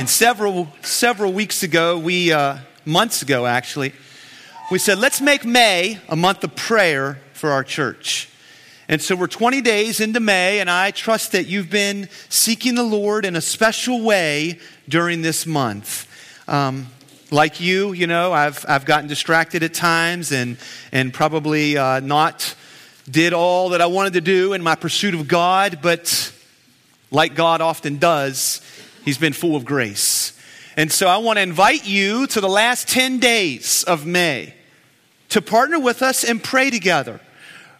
And several, several weeks ago, we, uh, months ago actually, we said, let's make May a month of prayer for our church. And so we're 20 days into May, and I trust that you've been seeking the Lord in a special way during this month. Um, like you, you know, I've, I've gotten distracted at times and, and probably uh, not did all that I wanted to do in my pursuit of God, but like God often does, He's been full of grace. And so I want to invite you to the last 10 days of May to partner with us and pray together.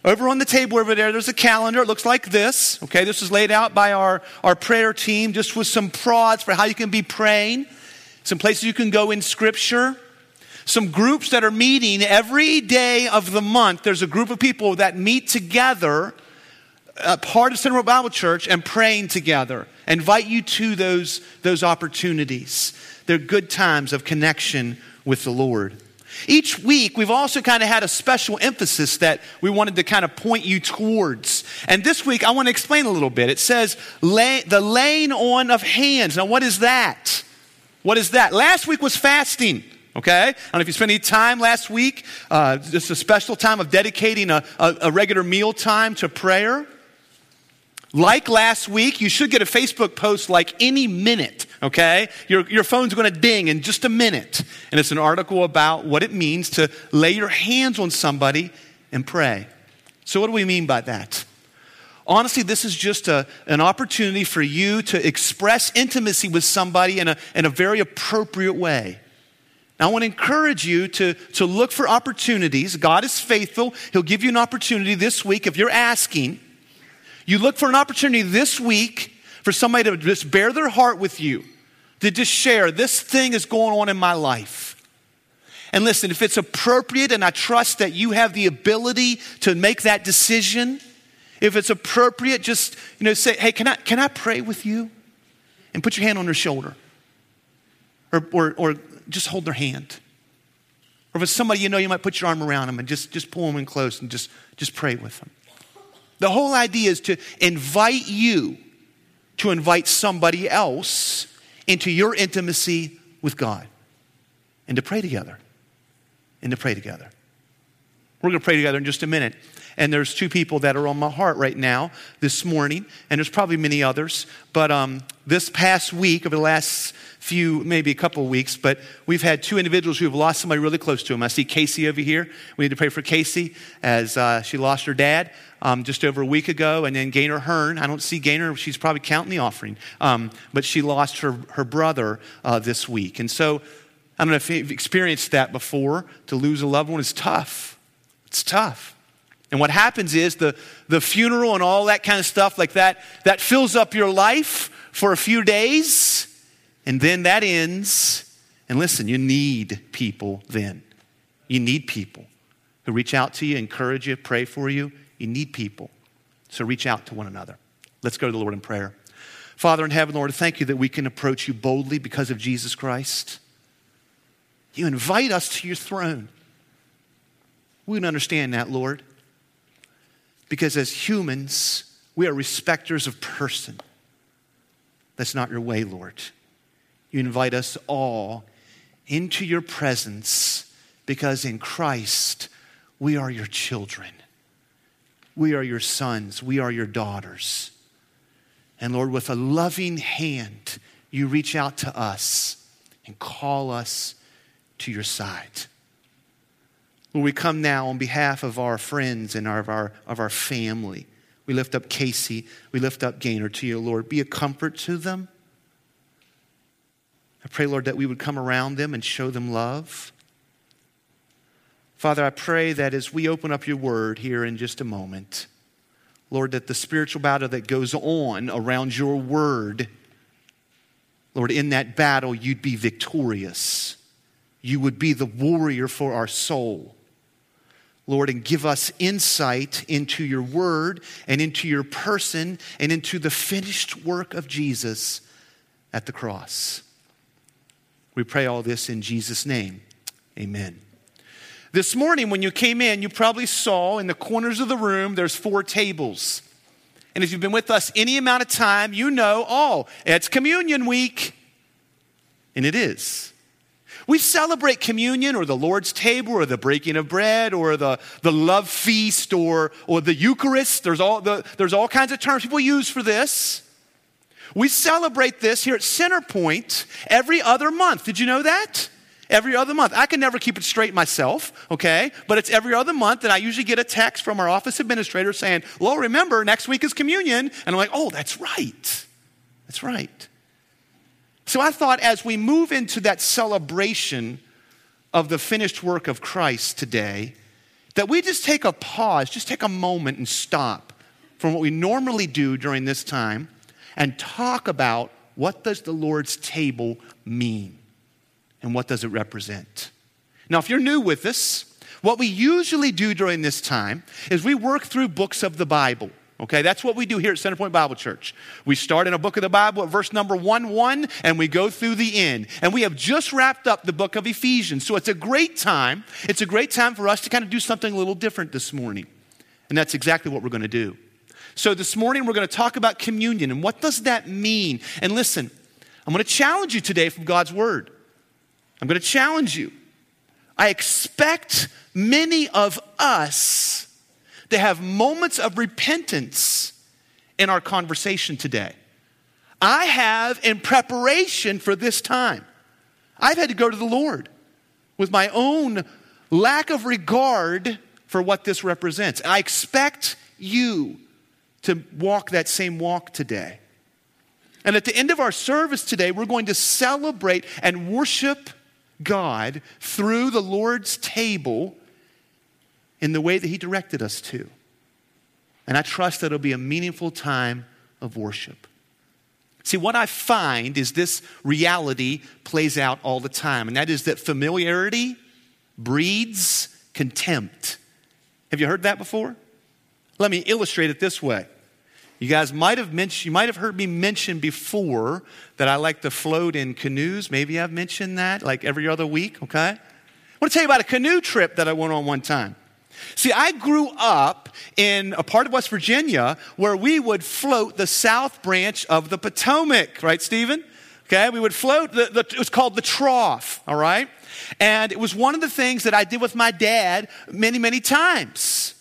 Over on the table over there, there's a calendar. It looks like this. Okay, this is laid out by our, our prayer team just with some prods for how you can be praying, some places you can go in Scripture, some groups that are meeting every day of the month. There's a group of people that meet together, a part of Central Bible Church, and praying together. I invite you to those, those opportunities. They're good times of connection with the Lord. Each week, we've also kind of had a special emphasis that we wanted to kind of point you towards. And this week, I want to explain a little bit. It says, lay, the laying on of hands. Now, what is that? What is that? Last week was fasting. Okay? I don't know if you spent any time last week, uh, just a special time of dedicating a, a, a regular meal time to prayer. Like last week, you should get a Facebook post like any minute, okay? Your, your phone's gonna ding in just a minute. And it's an article about what it means to lay your hands on somebody and pray. So, what do we mean by that? Honestly, this is just a, an opportunity for you to express intimacy with somebody in a, in a very appropriate way. Now, I want to encourage you to, to look for opportunities. God is faithful. He'll give you an opportunity this week if you're asking you look for an opportunity this week for somebody to just bear their heart with you, to just share, this thing is going on in my life. And listen, if it's appropriate, and I trust that you have the ability to make that decision, if it's appropriate, just you know, say, hey, can I, can I pray with you? And put your hand on their shoulder. Or, or, or just hold their hand. Or if it's somebody you know, you might put your arm around them and just, just pull them in close and just, just pray with them. The whole idea is to invite you to invite somebody else into your intimacy with God and to pray together. And to pray together. We're going to pray together in just a minute. And there's two people that are on my heart right now this morning, and there's probably many others. But um, this past week, over the last few, maybe a couple of weeks, but we've had two individuals who have lost somebody really close to them. I see Casey over here. We need to pray for Casey as uh, she lost her dad um, just over a week ago, and then Gaynor Hearn. I don't see Gaynor; she's probably counting the offering, um, but she lost her her brother uh, this week, and so. I don't know if you've experienced that before. To lose a loved one is tough. It's tough. And what happens is the, the funeral and all that kind of stuff like that, that fills up your life for a few days, and then that ends. And listen, you need people then. You need people who reach out to you, encourage you, pray for you. You need people. So reach out to one another. Let's go to the Lord in prayer. Father in heaven, Lord, thank you that we can approach you boldly because of Jesus Christ. You invite us to your throne. We can understand that, Lord. Because as humans, we are respecters of person. That's not your way, Lord. You invite us all into your presence because in Christ, we are your children. We are your sons. We are your daughters. And Lord, with a loving hand, you reach out to us and call us to your side. Lord, we come now on behalf of our friends and of our, of our family. We lift up Casey. We lift up Gaynor to you, Lord. Be a comfort to them. I pray, Lord, that we would come around them and show them love. Father, I pray that as we open up your word here in just a moment, Lord, that the spiritual battle that goes on around your word, Lord, in that battle, you'd be victorious. You would be the warrior for our soul. Lord, and give us insight into your word and into your person and into the finished work of Jesus at the cross. We pray all this in Jesus' name. Amen. This morning, when you came in, you probably saw in the corners of the room there's four tables. And if you've been with us any amount of time, you know, oh, it's communion week. And it is. We celebrate communion or the Lord's table or the breaking of bread or the, the love feast or, or the Eucharist. There's all, the, there's all kinds of terms people use for this. We celebrate this here at Centerpoint every other month. Did you know that? Every other month. I can never keep it straight myself, okay? But it's every other month, and I usually get a text from our office administrator saying, Well, remember, next week is communion. And I'm like, Oh, that's right. That's right. So I thought as we move into that celebration of the finished work of Christ today, that we just take a pause, just take a moment and stop from what we normally do during this time and talk about what does the Lord's table mean and what does it represent. Now, if you're new with us, what we usually do during this time is we work through books of the Bible. Okay, that's what we do here at Centerpoint Bible Church. We start in a book of the Bible at verse number 1 1, and we go through the end. And we have just wrapped up the book of Ephesians. So it's a great time. It's a great time for us to kind of do something a little different this morning. And that's exactly what we're going to do. So this morning we're going to talk about communion and what does that mean? And listen, I'm going to challenge you today from God's word. I'm going to challenge you. I expect many of us to have moments of repentance in our conversation today. I have, in preparation for this time, I've had to go to the Lord with my own lack of regard for what this represents. I expect you to walk that same walk today. And at the end of our service today, we're going to celebrate and worship God through the Lord's table in the way that He directed us to. And I trust that it'll be a meaningful time of worship. See, what I find is this reality plays out all the time, and that is that familiarity breeds contempt. Have you heard that before? Let me illustrate it this way. You guys might have mentioned, you might have heard me mention before that I like to float in canoes. Maybe I've mentioned that like every other week, okay? I want to tell you about a canoe trip that I went on one time. See, I grew up in a part of West Virginia where we would float the south branch of the Potomac, right, Stephen? Okay, we would float, the, the, it was called the trough, all right? And it was one of the things that I did with my dad many, many times.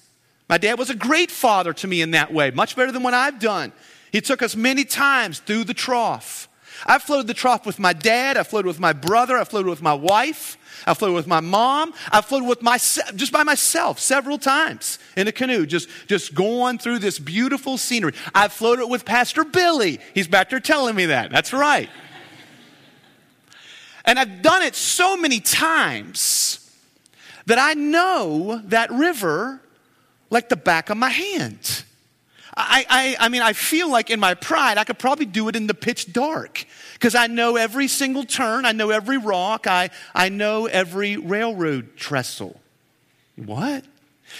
My dad was a great father to me in that way, much better than what I've done. He took us many times through the trough. I floated the trough with my dad, I floated with my brother, I floated with my wife, I floated with my mom, I floated with myself, just by myself several times in a canoe, just, just going through this beautiful scenery. I floated with Pastor Billy. He's back there telling me that. That's right. and I've done it so many times that I know that river like the back of my hand. I, I, I mean, I feel like in my pride, I could probably do it in the pitch dark because I know every single turn, I know every rock, I, I know every railroad trestle. What?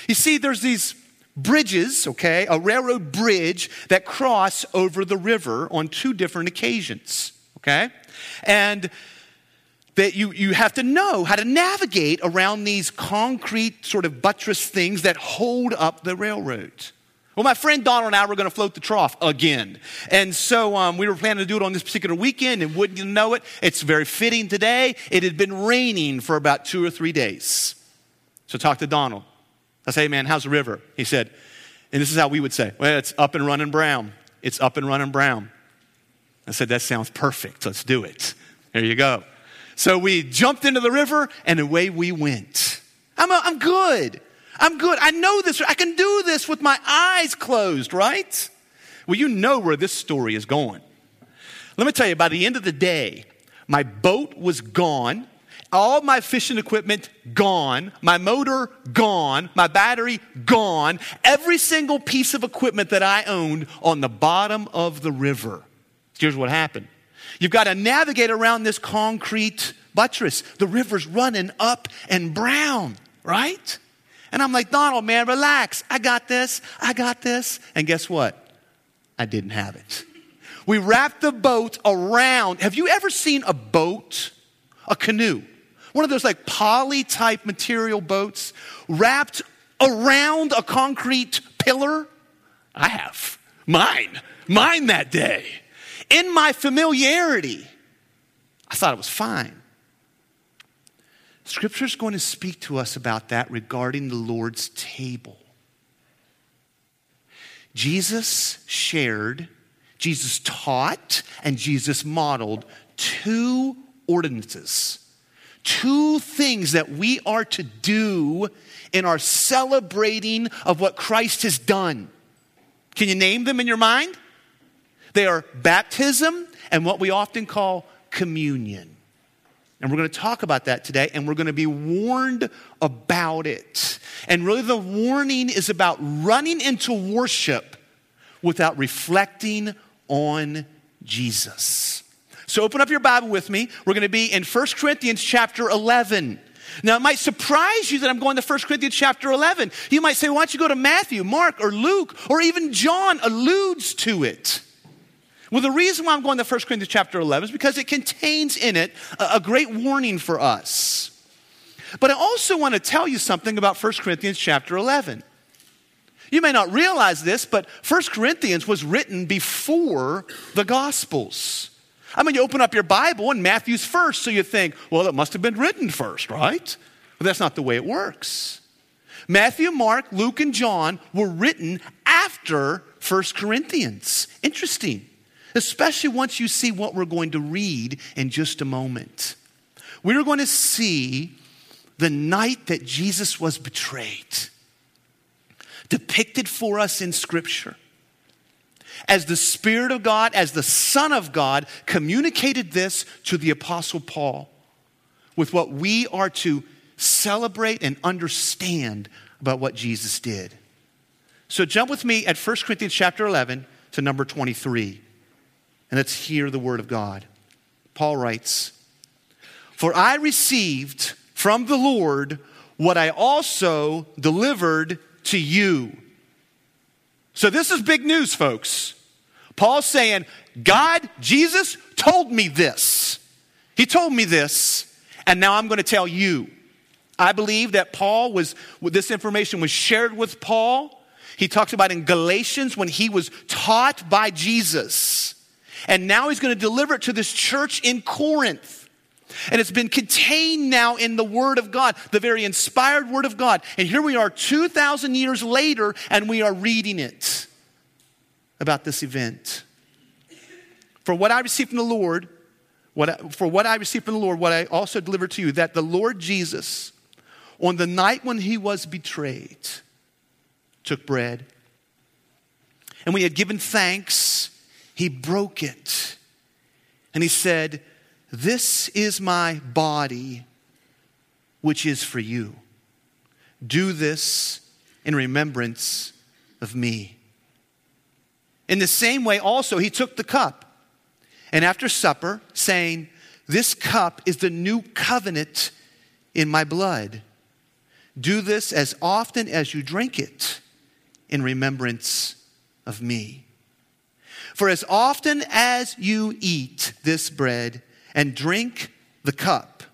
You see, there's these bridges, okay, a railroad bridge that cross over the river on two different occasions, okay? And that you, you have to know how to navigate around these concrete sort of buttress things that hold up the railroad. Well, my friend Donald and I were going to float the trough again. And so um, we were planning to do it on this particular weekend, and wouldn't you know it, it's very fitting today. It had been raining for about two or three days. So I talked to Donald. I said, hey, man, how's the river? He said, and this is how we would say, well, it's up and running brown. It's up and running brown. I said, that sounds perfect. Let's do it. There you go. So we jumped into the river and away we went. I'm, a, I'm good. I'm good. I know this. I can do this with my eyes closed, right? Well, you know where this story is going. Let me tell you, by the end of the day, my boat was gone. All my fishing equipment gone, my motor gone, my battery gone, every single piece of equipment that I owned on the bottom of the river. Here's what happened You've got to navigate around this concrete buttress. The river's running up and brown, right? And I'm like, Donald, man, relax. I got this. I got this. And guess what? I didn't have it. We wrapped the boat around. Have you ever seen a boat, a canoe, one of those like poly type material boats wrapped around a concrete pillar? I have. Mine. Mine that day in my familiarity, I thought it was fine. Scripture is going to speak to us about that regarding the Lord's table. Jesus shared, Jesus taught, and Jesus modeled two ordinances, two things that we are to do in our celebrating of what Christ has done. Can you name them in your mind? They are baptism and what we often call communion. And we're going to talk about that today, and we're going to be warned about it. And really, the warning is about running into worship without reflecting on Jesus. So, open up your Bible with me. We're going to be in 1 Corinthians chapter 11. Now, it might surprise you that I'm going to 1 Corinthians chapter 11. You might say, why don't you go to Matthew, Mark, or Luke, or even John alludes to it. Well, the reason why I'm going to 1 Corinthians chapter 11 is because it contains in it a, great warning for us. But I also want to tell you something about 1 Corinthians chapter 11. You may not realize this, but 1 Corinthians was written before the Gospels. I mean, you open up your Bible and Matthew's first, so you think, well, it must have been written first, right? But that's not the way it works. Matthew, Mark, Luke, and John were written after 1 Corinthians. Interesting especially once you see what we're going to read in just a moment. We're going to see the night that Jesus was betrayed, depicted for us in Scripture. As the Spirit of God, as the Son of God, communicated this to the Apostle Paul with what we are to celebrate and understand about what Jesus did. So jump with me at 1 Corinthians chapter 11 to number 23. And let's hear the word of God. Paul writes, For I received from the Lord what I also delivered to you. So this is big news, folks. Paul's saying, God, Jesus told me this. He told me this, and now I'm going to tell you. I believe that Paul was, this information was shared with Paul. He talks about in Galatians when he was taught by Jesus. And now he's going to deliver it to this church in Corinth. And it's been contained now in the Word of God, the very inspired Word of God. And here we are 2,000 years later, and we are reading it about this event. For what I received from the Lord, what I, for what I received from the Lord, what I also delivered to you, that the Lord Jesus, on the night when he was betrayed, took bread. And we had given thanks he broke it. And he said, This is my body, which is for you. Do this in remembrance of me. In the same way, also, he took the cup. And after supper, saying, This cup is the new covenant in my blood. Do this as often as you drink it in remembrance of me. For as often as you eat this bread and drink the cup,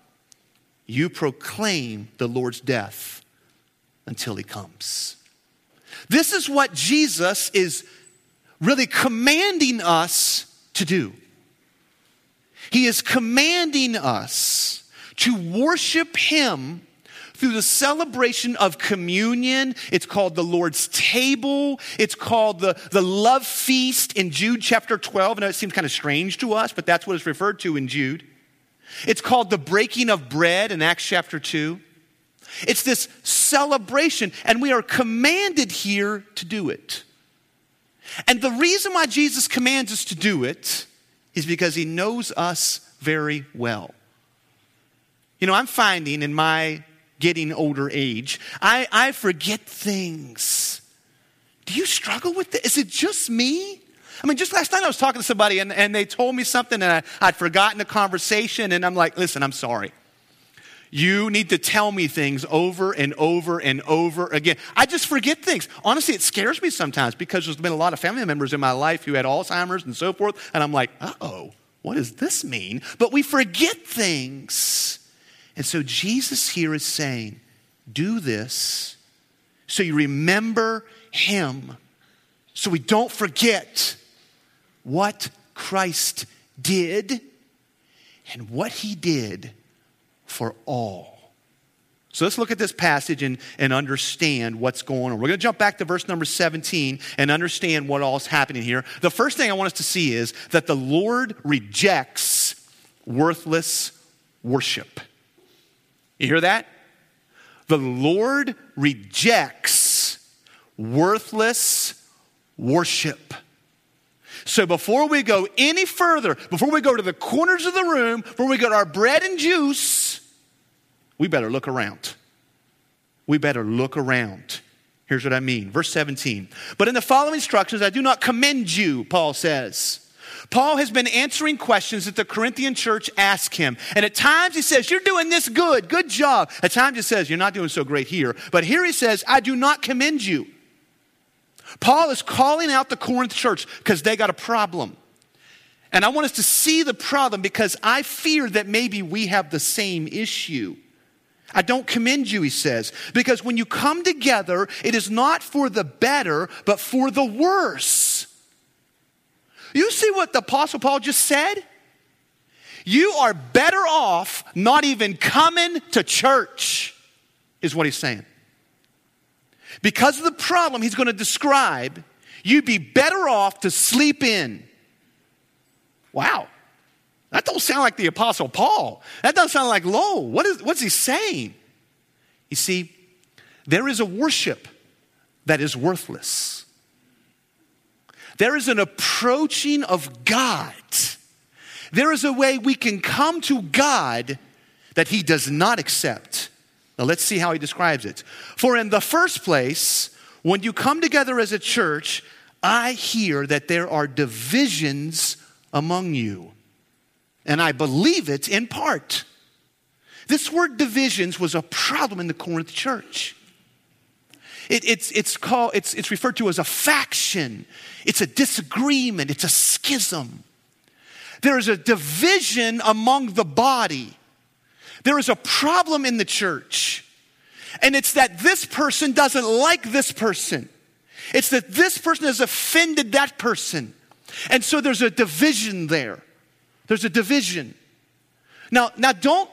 you proclaim the Lord's death until he comes. This is what Jesus is really commanding us to do. He is commanding us to worship him through the celebration of communion. It's called the Lord's table. It's called the, the love feast in Jude chapter 12. I know it seems kind of strange to us, but that's what it's referred to in Jude. It's called the breaking of bread in Acts chapter 2. It's this celebration, and we are commanded here to do it. And the reason why Jesus commands us to do it is because he knows us very well. You know, I'm finding in my getting older age. I, I forget things. Do you struggle with this? Is it just me? I mean, just last night I was talking to somebody and, and they told me something and I, I'd forgotten the conversation and I'm like, listen, I'm sorry. You need to tell me things over and over and over again. I just forget things. Honestly, it scares me sometimes because there's been a lot of family members in my life who had Alzheimer's and so forth. And I'm like, oh, what does this mean? But we forget things. And so Jesus here is saying, do this so you remember him, so we don't forget what Christ did. and what he did for all. So let's look at this passage and, and understand what's going on. We're going to jump back to verse number 17 and understand what all is happening here. The first thing I want us to see is that the Lord rejects worthless worship. You hear that? The Lord rejects worthless worship. So before we go any further, before we go to the corners of the room, before we get our bread and juice, we better look around. We better look around. Here's what I mean. Verse 17. But in the following instructions, I do not commend you, Paul says. Paul has been answering questions that the Corinthian church asked him. And at times he says, You're doing this good, good job. At times he says, You're not doing so great here. But here he says, I do not commend you. Paul is calling out the Corinth church because they got a problem. And I want us to see the problem because I fear that maybe we have the same issue. I don't commend you, he says, because when you come together, it is not for the better, but for the worse. You see what the Apostle Paul just said? You are better off not even coming to church, is what he's saying. Because of the problem he's going to describe, you'd be better off to sleep in. Wow. That don't sound like the Apostle Paul. That doesn't sound like Lo. What is, what's he saying? You see, there is a worship that is worthless. There is an approaching of God. There is a way we can come to God that He does not accept. Now let's see how He describes it. For in the first place, when you come together as a church, I hear that there are divisions among you. And I believe it in part. This word divisions was a problem in the Corinth church. It, it's, it's, called, it's, it's referred to as a faction, it's a disagreement, it's a schism. There is a division among the body. There is a problem in the church. And it's that this person doesn't like this person. It's that this person has offended that person. And so there's a division there. There's a division. Now, now don't,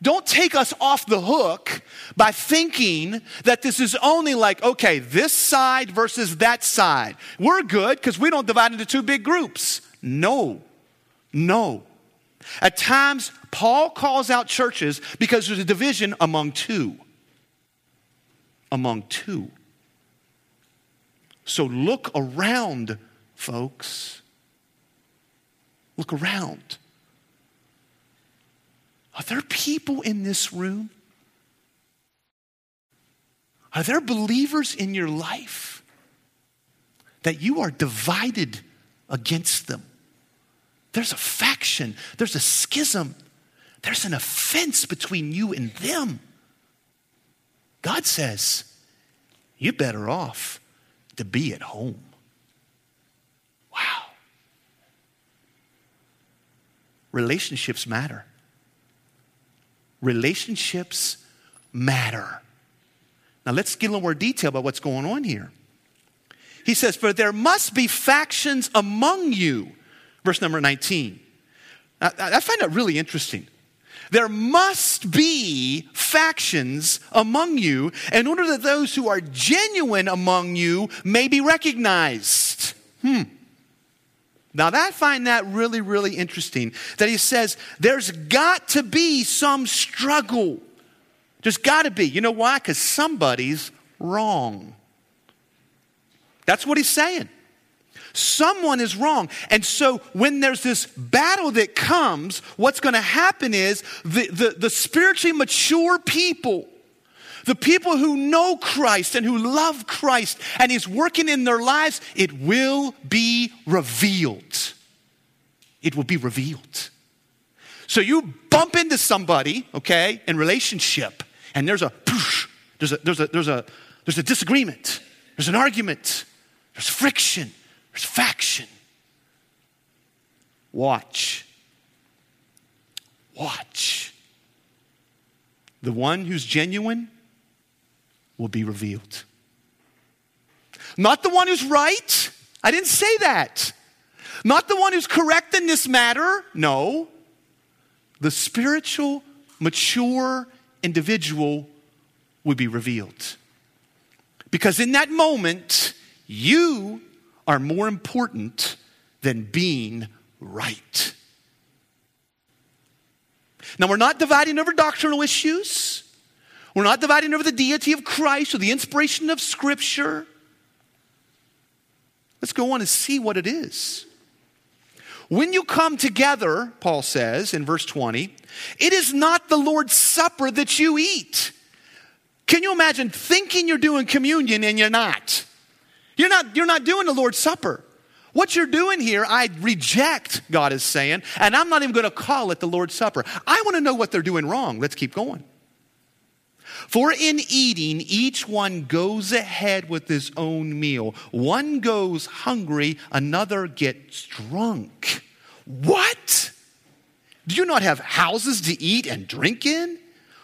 don't take us off the hook by thinking that this is only like, okay, this side versus that side. We're good because we don't divide into two big groups. No, no. At times, Paul calls out churches because there's a division among two. Among two. So look around, folks. Look around. Are there people in this room? Are there believers in your life that you are divided against them? There's a faction, there's a schism, there's an offense between you and them. God says, you're better off to be at home. Wow. Relationships matter. Relationships matter. Now let's get a little more detail about what's going on here. He says, For there must be factions among you. Verse number 19. I find that really interesting. There must be factions among you in order that those who are genuine among you may be recognized. Hmm. Now, that, I find that really, really interesting that he says there's got to be some struggle. There's got to be. You know why? Because somebody's wrong. That's what he's saying. Someone is wrong. And so when there's this battle that comes, what's going to happen is the, the, the spiritually mature people the people who know Christ and who love Christ and He's working in their lives, it will be revealed. It will be revealed. So you bump into somebody, okay, in relationship, and there's a there's a there's a there's a there's a disagreement, there's an argument, there's friction, there's faction. Watch. Watch. The one who's genuine will be revealed. Not the one who's right. I didn't say that. Not the one who's correct in this matter. No. the spiritual, mature individual would be revealed. Because in that moment, you are more important than being right. Now, we're not dividing over doctrinal issues. We're not dividing over the deity of Christ or the inspiration of Scripture. Let's go on and see what it is. When you come together, Paul says in verse 20, it is not the Lord's Supper that you eat. Can you imagine thinking you're doing communion and you're not? You're not, you're not doing the Lord's Supper. What you're doing here, I reject, God is saying, and I'm not even going to call it the Lord's Supper. I want to know what they're doing wrong. Let's keep going. For in eating, each one goes ahead with his own meal. One goes hungry, another gets drunk. What? Do you not have houses to eat and drink in?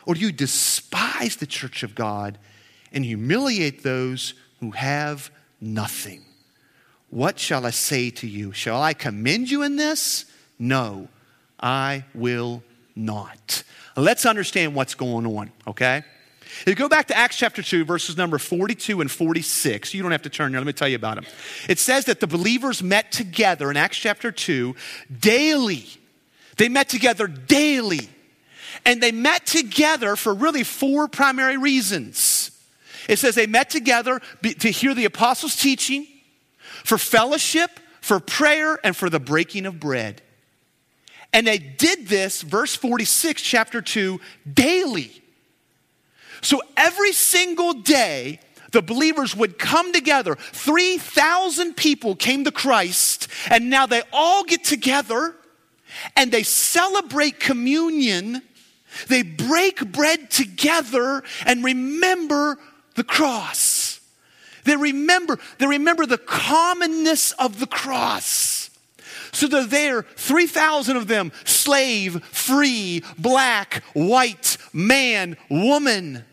Or do you despise the church of God and humiliate those who have nothing? What shall I say to you? Shall I commend you in this? No, I will not. Let's understand what's going on, okay? If you go back to Acts chapter 2, verses number 42 and 46, you don't have to turn there, let me tell you about them. It says that the believers met together in Acts chapter 2 daily. They met together daily. And they met together for really four primary reasons. It says they met together to hear the apostles' teaching, for fellowship, for prayer, and for the breaking of bread. And they did this, verse 46, chapter 2, daily. So every single day, the believers would come together. 3,000 people came to Christ, and now they all get together and they celebrate communion. They break bread together and remember the cross. They remember, they remember the commonness of the cross. So they're there, 3,000 of them, slave, free, black, white, man, woman.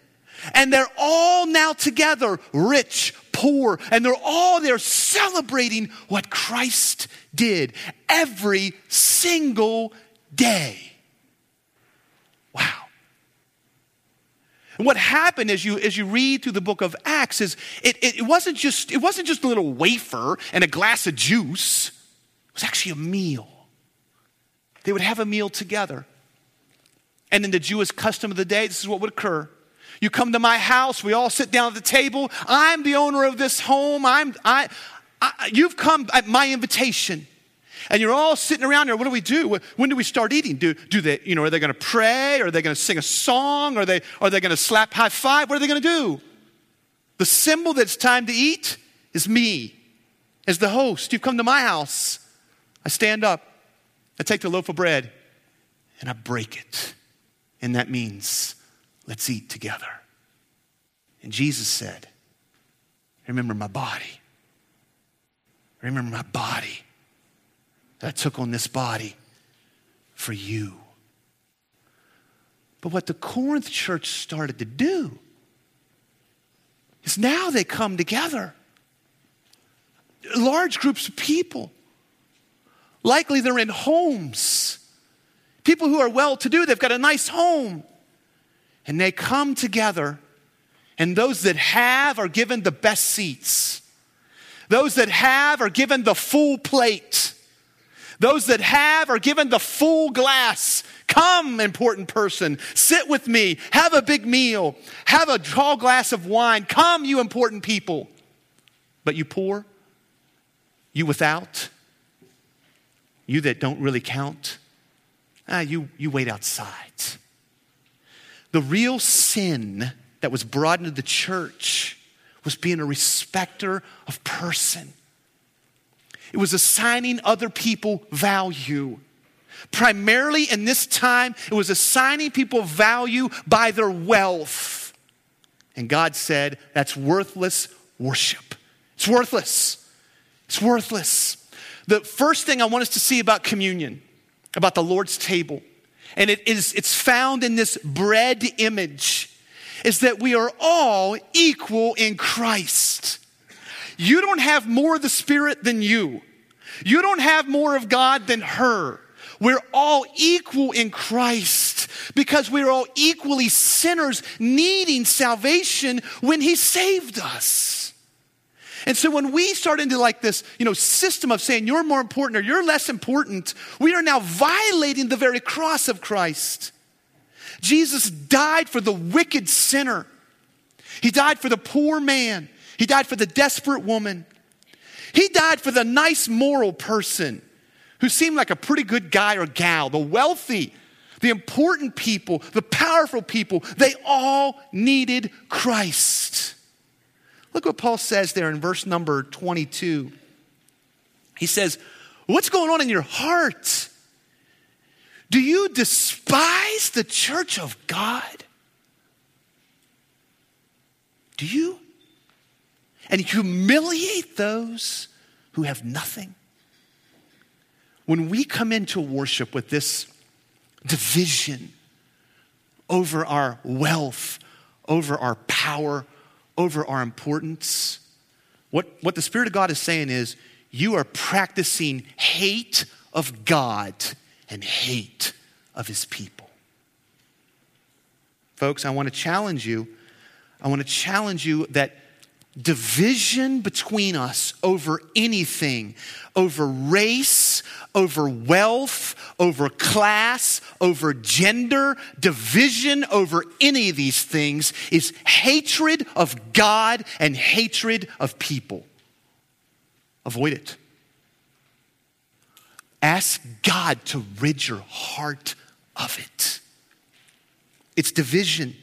And they're all now together, rich, poor, and they're all there celebrating what Christ did every single day. Wow. And what happened as you as you read through the book of Acts is it, it, it wasn't just it wasn't just a little wafer and a glass of juice. It was actually a meal. They would have a meal together. And in the Jewish custom of the day, this is what would occur. You come to my house, we all sit down at the table. I'm the owner of this home. I'm, I, I, you've come at my invitation. And you're all sitting around here. What do we do? When do we start eating? Do, do they, you know, are they going to pray? Are they going to sing a song? Are they, are they going to slap high five? What are they going to do? The symbol that it's time to eat is me as the host. You've come to my house. I stand up, I take the loaf of bread, and I break it. And that means Let's eat together. And Jesus said, Remember my body. Remember my body that I took on this body for you. But what the Corinth church started to do is now they come together. Large groups of people. Likely they're in homes. People who are well to do, they've got a nice home and they come together, and those that have are given the best seats. Those that have are given the full plate. Those that have are given the full glass. Come, important person, sit with me, have a big meal, have a tall glass of wine. Come, you important people. But you poor, you without, you that don't really count, ah, you, you wait outside. The real sin that was brought into the church was being a respecter of person. It was assigning other people value. Primarily in this time, it was assigning people value by their wealth. And God said, that's worthless worship. It's worthless. It's worthless. The first thing I want us to see about communion, about the Lord's table, and it is, it's found in this bread image, is that we are all equal in Christ. You don't have more of the Spirit than you. You don't have more of God than her. we're all equal in Christ because we're all equally sinners needing salvation when He saved us. And so when we start into like this, you know, system of saying you're more important or you're less important, we are now violating the very cross of Christ. Jesus died for the wicked sinner. He died for the poor man. He died for the desperate woman. He died for the nice moral person who seemed like a pretty good guy or gal, the wealthy, the important people, the powerful people. They all needed Christ. Look what Paul says there in verse number 22. He says, What's going on in your heart? Do you despise the church of God? Do you? And humiliate those who have nothing? When we come into worship with this division over our wealth, over our power, over our importance, what, what the Spirit of God is saying is you are practicing hate of God and hate of His people. Folks, I want to challenge you. I want to challenge you that division between us over anything, over race, over wealth, over class, over gender, division over any of these things is hatred of God and hatred of people. Avoid it. Ask God to rid your heart of it. It's division.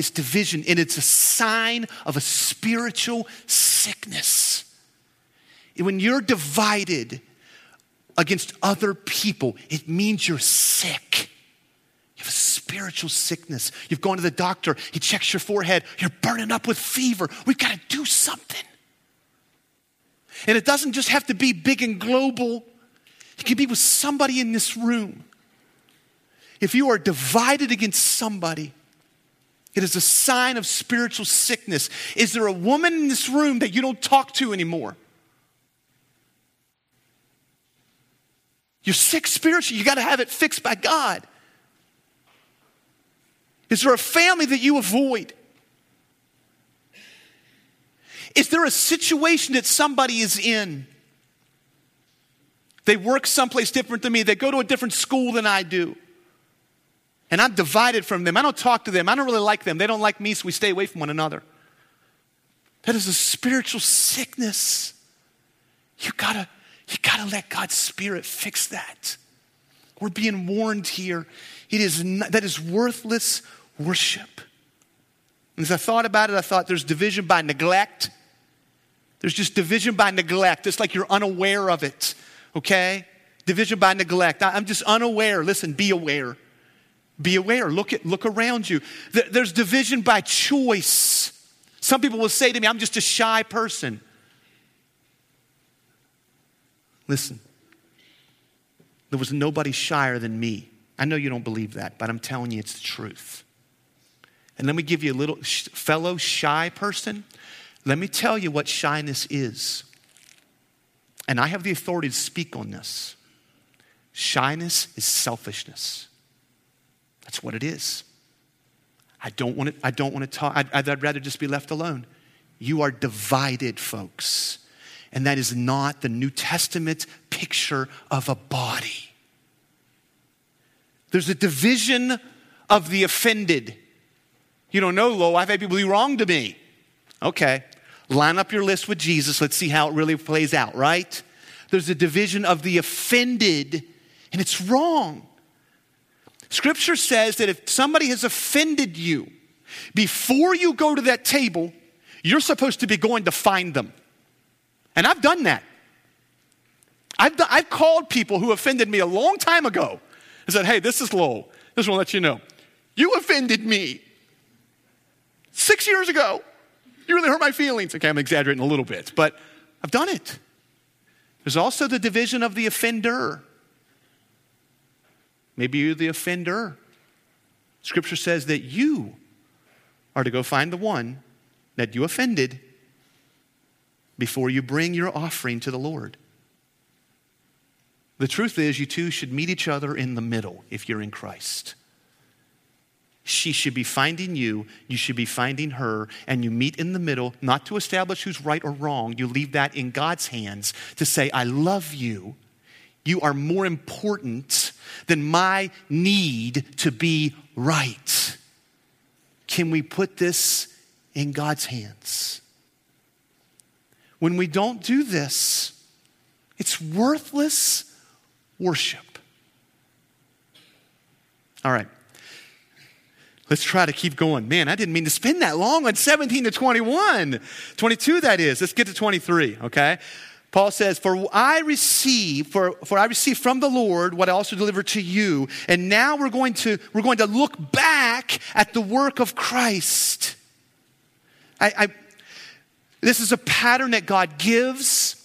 It's division, and it's a sign of a spiritual sickness. When you're divided against other people, it means you're sick. You have a spiritual sickness. You've gone to the doctor, he checks your forehead, you're burning up with fever. We've got to do something. And it doesn't just have to be big and global, it can be with somebody in this room. If you are divided against somebody, it is a sign of spiritual sickness. Is there a woman in this room that you don't talk to anymore? You're sick spiritually. You got to have it fixed by God. Is there a family that you avoid? Is there a situation that somebody is in? They work someplace different than me. They go to a different school than I do and I'm divided from them. I don't talk to them. I don't really like them. They don't like me, so we stay away from one another. That is a spiritual sickness. You gotta, you gotta let God's Spirit fix that. We're being warned here. It is not, that is worthless worship. And as I thought about it, I thought there's division by neglect. There's just division by neglect. It's like you're unaware of it, okay? Division by neglect. I'm just unaware. Listen, be aware. Be aware. Look, at, look around you. There's division by choice. Some people will say to me, I'm just a shy person. Listen, there was nobody shyer than me. I know you don't believe that, but I'm telling you it's the truth. And let me give you a little fellow shy person. Let me tell you what shyness is. And I have the authority to speak on this. Shyness is selfishness. That's what it is. I don't want to, I don't want to talk. I'd, I'd rather just be left alone. You are divided, folks. And that is not the New Testament picture of a body. There's a division of the offended. You don't know, Lo, I've had people do wrong to me. Okay, line up your list with Jesus. Let's see how it really plays out, right? There's a division of the offended, and it's wrong. Scripture says that if somebody has offended you, before you go to that table, you're supposed to be going to find them. And I've done that. I've, done, I've called people who offended me a long time ago and said, hey, this is low. Just want to let you know. You offended me six years ago. You really hurt my feelings. Okay, I'm exaggerating a little bit, but I've done it. There's also the division of the offender. Maybe you're the offender. Scripture says that you are to go find the one that you offended before you bring your offering to the Lord. The truth is, you two should meet each other in the middle if you're in Christ. She should be finding you, you should be finding her, and you meet in the middle, not to establish who's right or wrong. You leave that in God's hands to say, I love you. You are more important than my need to be right. Can we put this in God's hands? When we don't do this, it's worthless worship. All right. Let's try to keep going. Man, I didn't mean to spend that long on 17 to 21. 22, that is. Let's get to 23, okay? Paul says, For I receive, for, for I receive from the Lord what I also delivered to you. And now we're going to we're going to look back at the work of Christ. I, I this is a pattern that God gives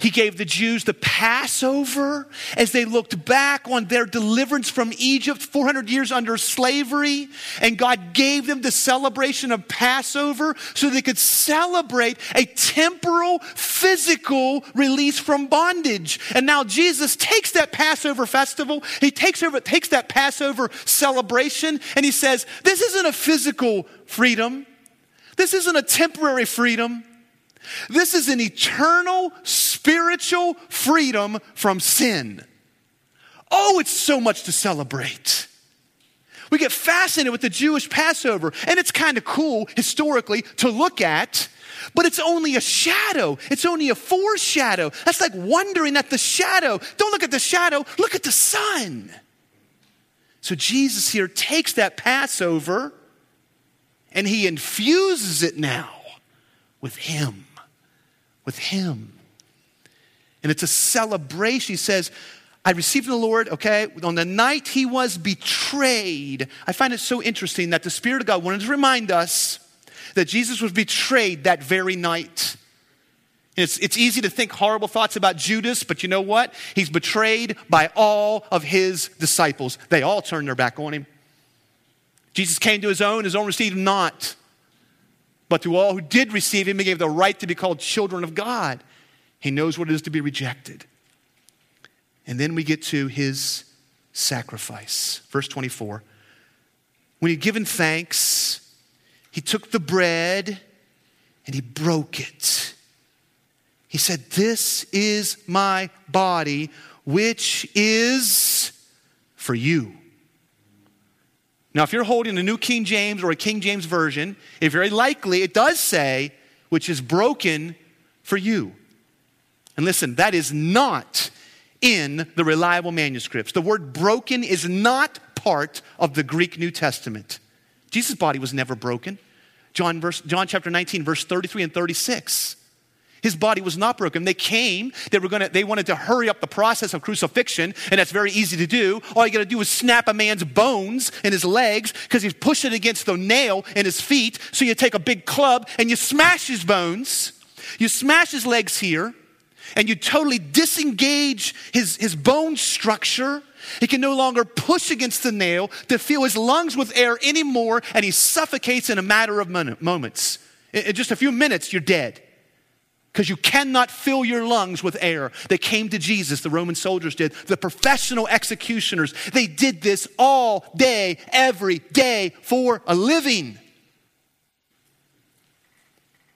he gave the Jews the Passover as they looked back on their deliverance from Egypt 400 years under slavery. And God gave them the celebration of Passover so they could celebrate a temporal, physical release from bondage. And now Jesus takes that Passover festival, he takes, over, takes that Passover celebration, and he says, This isn't a physical freedom. This isn't a temporary freedom. This is an eternal spiritual freedom from sin. Oh, it's so much to celebrate. We get fascinated with the Jewish Passover, and it's kind of cool historically to look at, but it's only a shadow. It's only a foreshadow. That's like wondering at the shadow. Don't look at the shadow, look at the sun. So Jesus here takes that Passover and he infuses it now with Him with Him. And it's a celebration. He says, I received the Lord, okay, on the night he was betrayed. I find it so interesting that the Spirit of God wanted to remind us that Jesus was betrayed that very night. It's, it's easy to think horrible thoughts about Judas, but you know what? He's betrayed by all of his disciples. They all turned their back on him. Jesus came to his own, his own received not. But to all who did receive him, he gave the right to be called children of God. He knows what it is to be rejected. And then we get to his sacrifice. Verse 24. When he'd given thanks, he took the bread and he broke it. He said, This is my body, which is for you. Now, if you're holding a New King James or a King James Version, it very likely it does say, which is broken for you. And listen, that is not in the reliable manuscripts. The word broken is not part of the Greek New Testament. Jesus' body was never broken. John, verse, John chapter 19, verse 33 and 36. His body was not broken. They came, they were gonna, they wanted to hurry up the process of crucifixion, and that's very easy to do. All you gotta do is snap a man's bones in his legs because he's pushing against the nail in his feet. So you take a big club and you smash his bones, you smash his legs here, and you totally disengage his, his bone structure. He can no longer push against the nail to fill his lungs with air anymore, and he suffocates in a matter of moments. In just a few minutes, you're dead because you cannot fill your lungs with air. They came to Jesus, the Roman soldiers did, the professional executioners. They did this all day, every day for a living.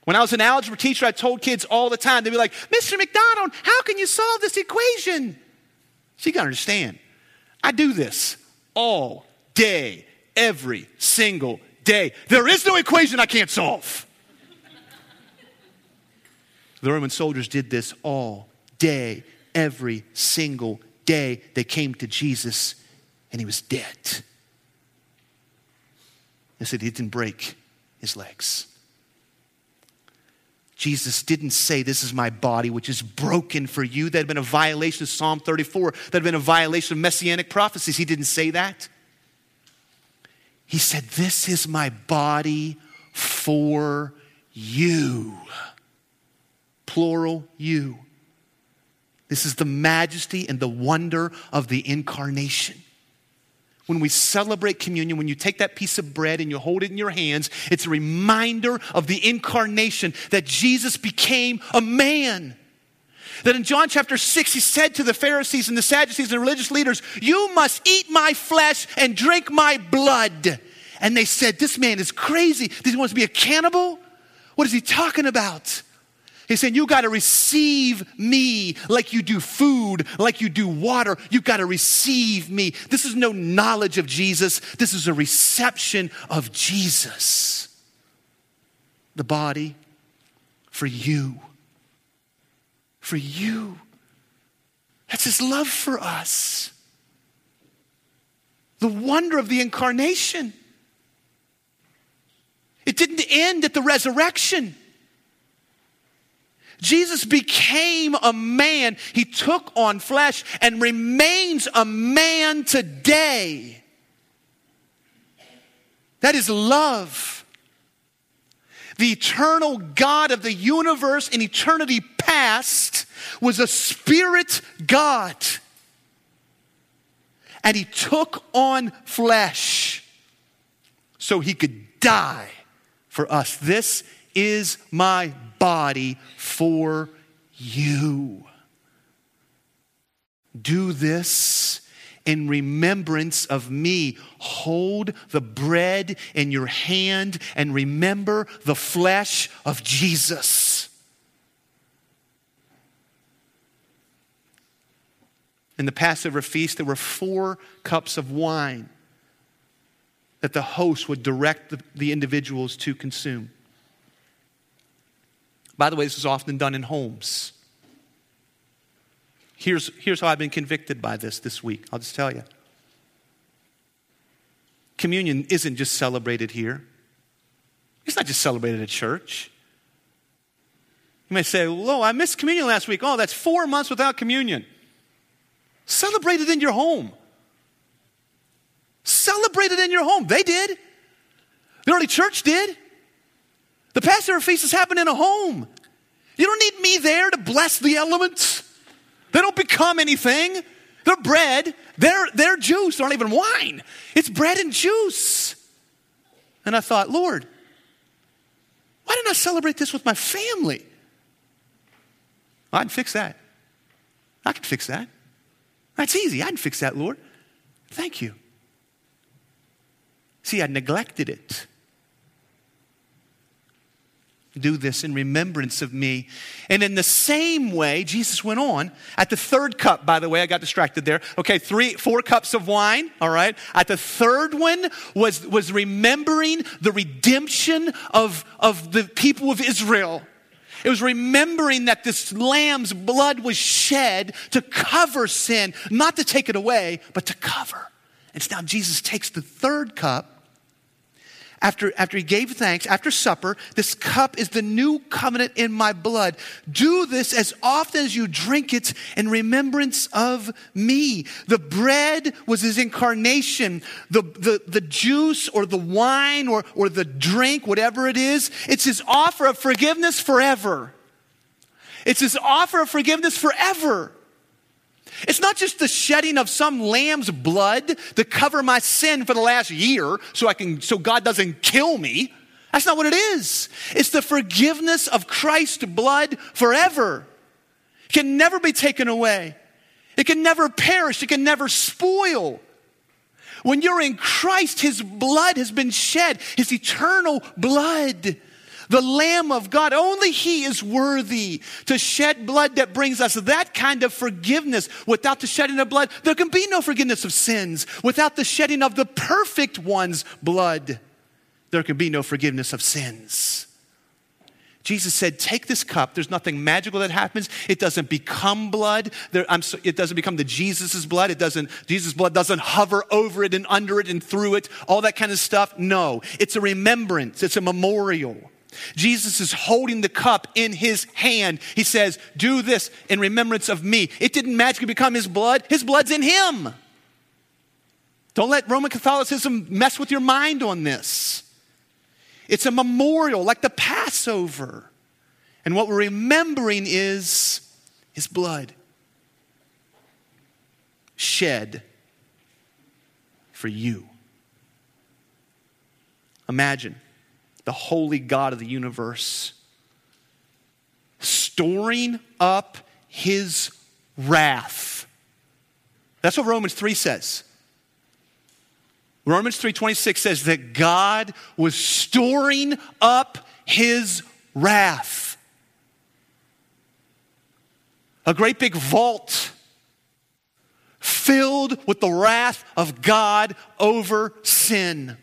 When I was an algebra teacher, I told kids all the time, they'd be like, Mr. McDonald, how can you solve this equation? So you gotta understand, I do this all day, every single day. There is no equation I can't solve. The Roman soldiers did this all day, every single day. They came to Jesus and he was dead. They said he didn't break his legs. Jesus didn't say, This is my body, which is broken for you. That had been a violation of Psalm 34. That had been a violation of messianic prophecies. He didn't say that. He said, This is my body for you plural you. This is the majesty and the wonder of the incarnation. When we celebrate communion, when you take that piece of bread and you hold it in your hands, it's a reminder of the incarnation that Jesus became a man. That in John chapter 6, he said to the Pharisees and the Sadducees and the religious leaders, You must eat my flesh and drink my blood. And they said, This man is crazy. Does he want to be a cannibal? What is he talking about? He's saying, You got to receive me like you do food, like you do water. You've got to receive me. This is no knowledge of Jesus, this is a reception of Jesus. The body for you. For you. That's his love for us. The wonder of the incarnation. It didn't end at the resurrection. Jesus became a man. He took on flesh and remains a man today. That is love. The eternal God of the universe in eternity past was a spirit God. And he took on flesh so he could die for us. This is my body for you. Do this in remembrance of me. Hold the bread in your hand and remember the flesh of Jesus. In the Passover feast, there were four cups of wine that the host would direct the, the individuals to consume. By the way, this is often done in homes. Here's, here's how I've been convicted by this this week. I'll just tell you. Communion isn't just celebrated here, it's not just celebrated at church. You may say, Oh, I missed communion last week. Oh, that's four months without communion. Celebrate it in your home. Celebrate it in your home. They did. The early church did. The Passover feast is happening in a home. You don't need me there to bless the elements. They don't become anything. They're bread, they're, they're juice, they're not even wine. It's bread and juice. And I thought, Lord, why didn't I celebrate this with my family? I can fix that. I can fix that. That's easy. I can fix that, Lord. Thank you. See, I neglected it do this in remembrance of me. And in the same way, Jesus went on at the third cup, by the way, I got distracted there. Okay, three, four cups of wine, all right. At the third one was, was remembering the redemption of, of the people of Israel. It was remembering that this lamb's blood was shed to cover sin, not to take it away, but to cover. And so now Jesus takes the third cup after, after he gave thanks, after supper, this cup is the new covenant in my blood. Do this as often as you drink it in remembrance of me. The bread was his incarnation. The, the, the juice or the wine or, or the drink, whatever it is, it's his offer of forgiveness forever. It's his offer of forgiveness forever. It's not just the shedding of some lamb's blood to cover my sin for the last year so I can so God doesn't kill me. That's not what it is. It's the forgiveness of Christ's blood forever. It can never be taken away. It can never perish. It can never spoil. When you're in Christ, His blood has been shed, His eternal blood the Lamb of God. Only He is worthy to shed blood that brings us that kind of forgiveness. Without the shedding of blood, there can be no forgiveness of sins. Without the shedding of the perfect one's blood, there can be no forgiveness of sins. Jesus said, Take this cup. There's nothing magical that happens. It doesn't become blood. There, so, it doesn't become the Jesus' blood. It doesn't, Jesus' blood doesn't hover over it and under it and through it, all that kind of stuff. No, it's a remembrance, it's a memorial. Jesus is holding the cup in his hand. He says, Do this in remembrance of me. It didn't magically become his blood, his blood's in him. Don't let Roman Catholicism mess with your mind on this. It's a memorial, like the Passover. And what we're remembering is his blood shed for you. Imagine the holy God of the universe, storing up his wrath. That's what Romans 3 says. Romans 3:26 says that God was storing up his wrath. A great big vault filled with the wrath of God over sin.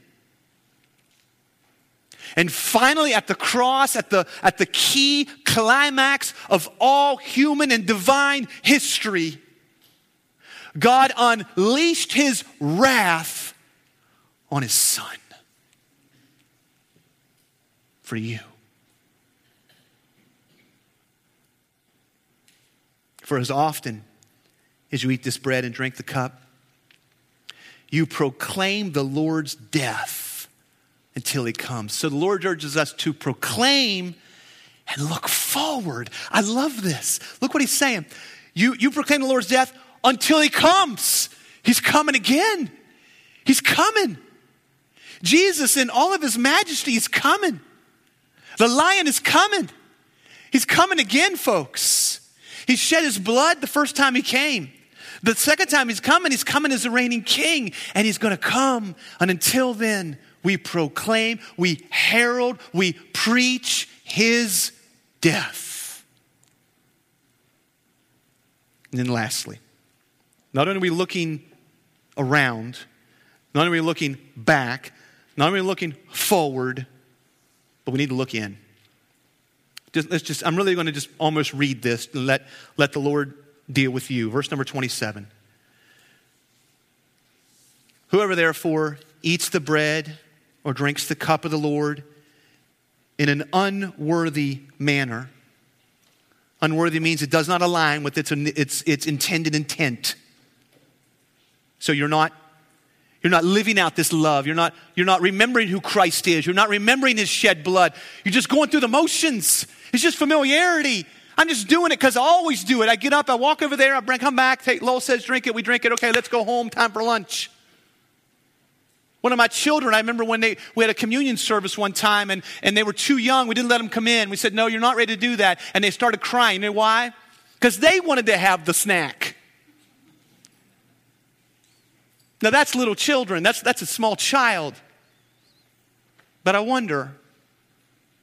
And finally, at the cross, at the, at the key climax of all human and divine history, God unleashed his wrath on his son for you. For as often as you eat this bread and drink the cup, you proclaim the Lord's death until he comes. So the Lord urges us to proclaim and look forward. I love this. Look what he's saying. You, you proclaim the Lord's death until he comes. He's coming again. He's coming. Jesus, in all of his majesty, is coming. The lion is coming. He's coming again, folks. He shed his blood the first time he came. The second time he's coming, he's coming as a reigning king, and he's going to come. And until then, we proclaim, we herald, we preach his death. And then lastly, not only are we looking around, not only are we looking back, not only are we looking forward, but we need to look in. Just, let's just, I'm really going to just almost read this and let, let the Lord deal with you. Verse number 27. Whoever therefore eats the bread or drinks the cup of the Lord in an unworthy manner, unworthy means it does not align with its, its, its intended intent. So you're not you're not living out this love. You're not, you're not remembering who Christ is. You're not remembering his shed blood. You're just going through the motions. It's just familiarity. I'm just doing it because I always do it. I get up, I walk over there, I bring, come back, take, Lowell says, drink it, we drink it. Okay, let's go home, time for lunch. One of my children, I remember when they, we had a communion service one time and, and they were too young. We didn't let them come in. We said, no, you're not ready to do that. And they started crying. You know why? Because they wanted to have the snack. Now, that's little children, that's, that's a small child. But I wonder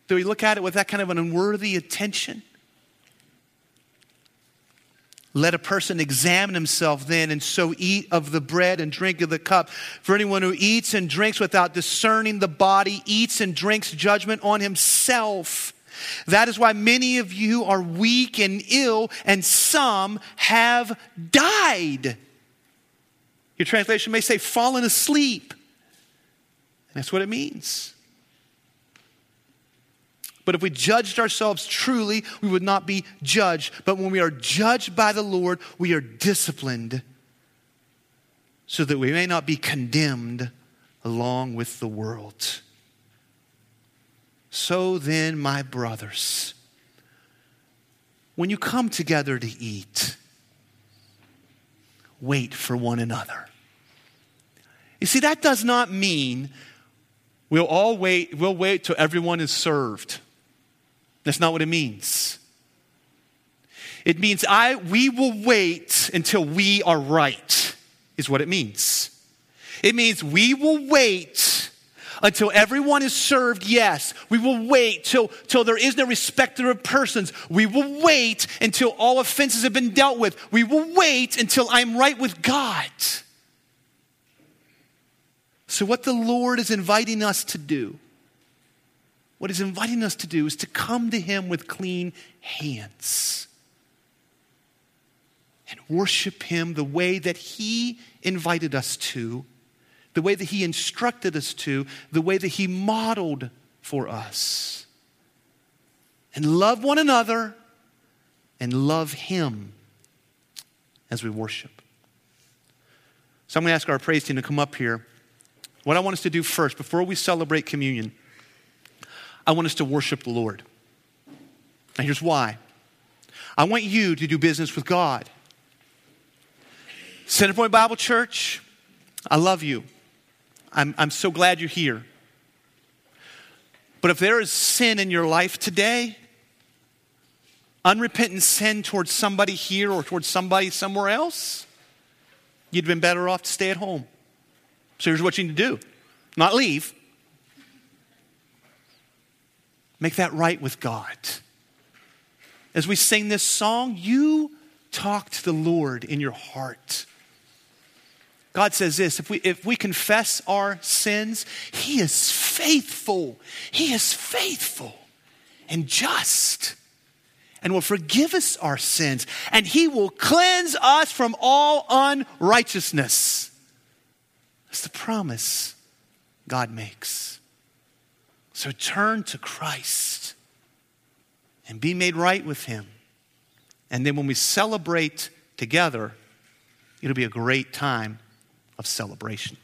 do we look at it with that kind of an unworthy attention? Let a person examine himself then, and so eat of the bread and drink of the cup. For anyone who eats and drinks without discerning the body eats and drinks judgment on himself. That is why many of you are weak and ill, and some have died. Your translation may say fallen asleep. And that's what it means. But if we judged ourselves truly, we would not be judged. But when we are judged by the Lord, we are disciplined so that we may not be condemned along with the world. So then, my brothers, when you come together to eat, wait for one another. You see, that does not mean we'll all wait, we'll wait till everyone is served. That's not what it means. It means I, we will wait until we are right, is what it means. It means we will wait until everyone is served, yes. We will wait till, till there is no respecter of persons. We will wait until all offenses have been dealt with. We will wait until I'm right with God. So, what the Lord is inviting us to do, what He's inviting us to do is to come to Him with clean hands and worship Him the way that He invited us to, the way that He instructed us to, the way that He modeled for us. And love one another and love Him as we worship. So I'm going to ask our praise team to come up here. What I want us to do first, before we celebrate communion, I want us to worship the Lord. And here's why I want you to do business with God. Centerpoint Bible Church, I love you. I'm, I'm so glad you're here. But if there is sin in your life today, unrepentant sin towards somebody here or towards somebody somewhere else, you'd have been better off to stay at home. So here's what you need to do not leave, make that right with God. As we sing this song, you talk to the Lord in your heart. God says this if we, if we confess our sins, He is faithful. He is faithful and just and will forgive us our sins, and He will cleanse us from all unrighteousness. That's the promise God makes. So turn to Christ and be made right with Him. And then when we celebrate together, it'll be a great time of celebration.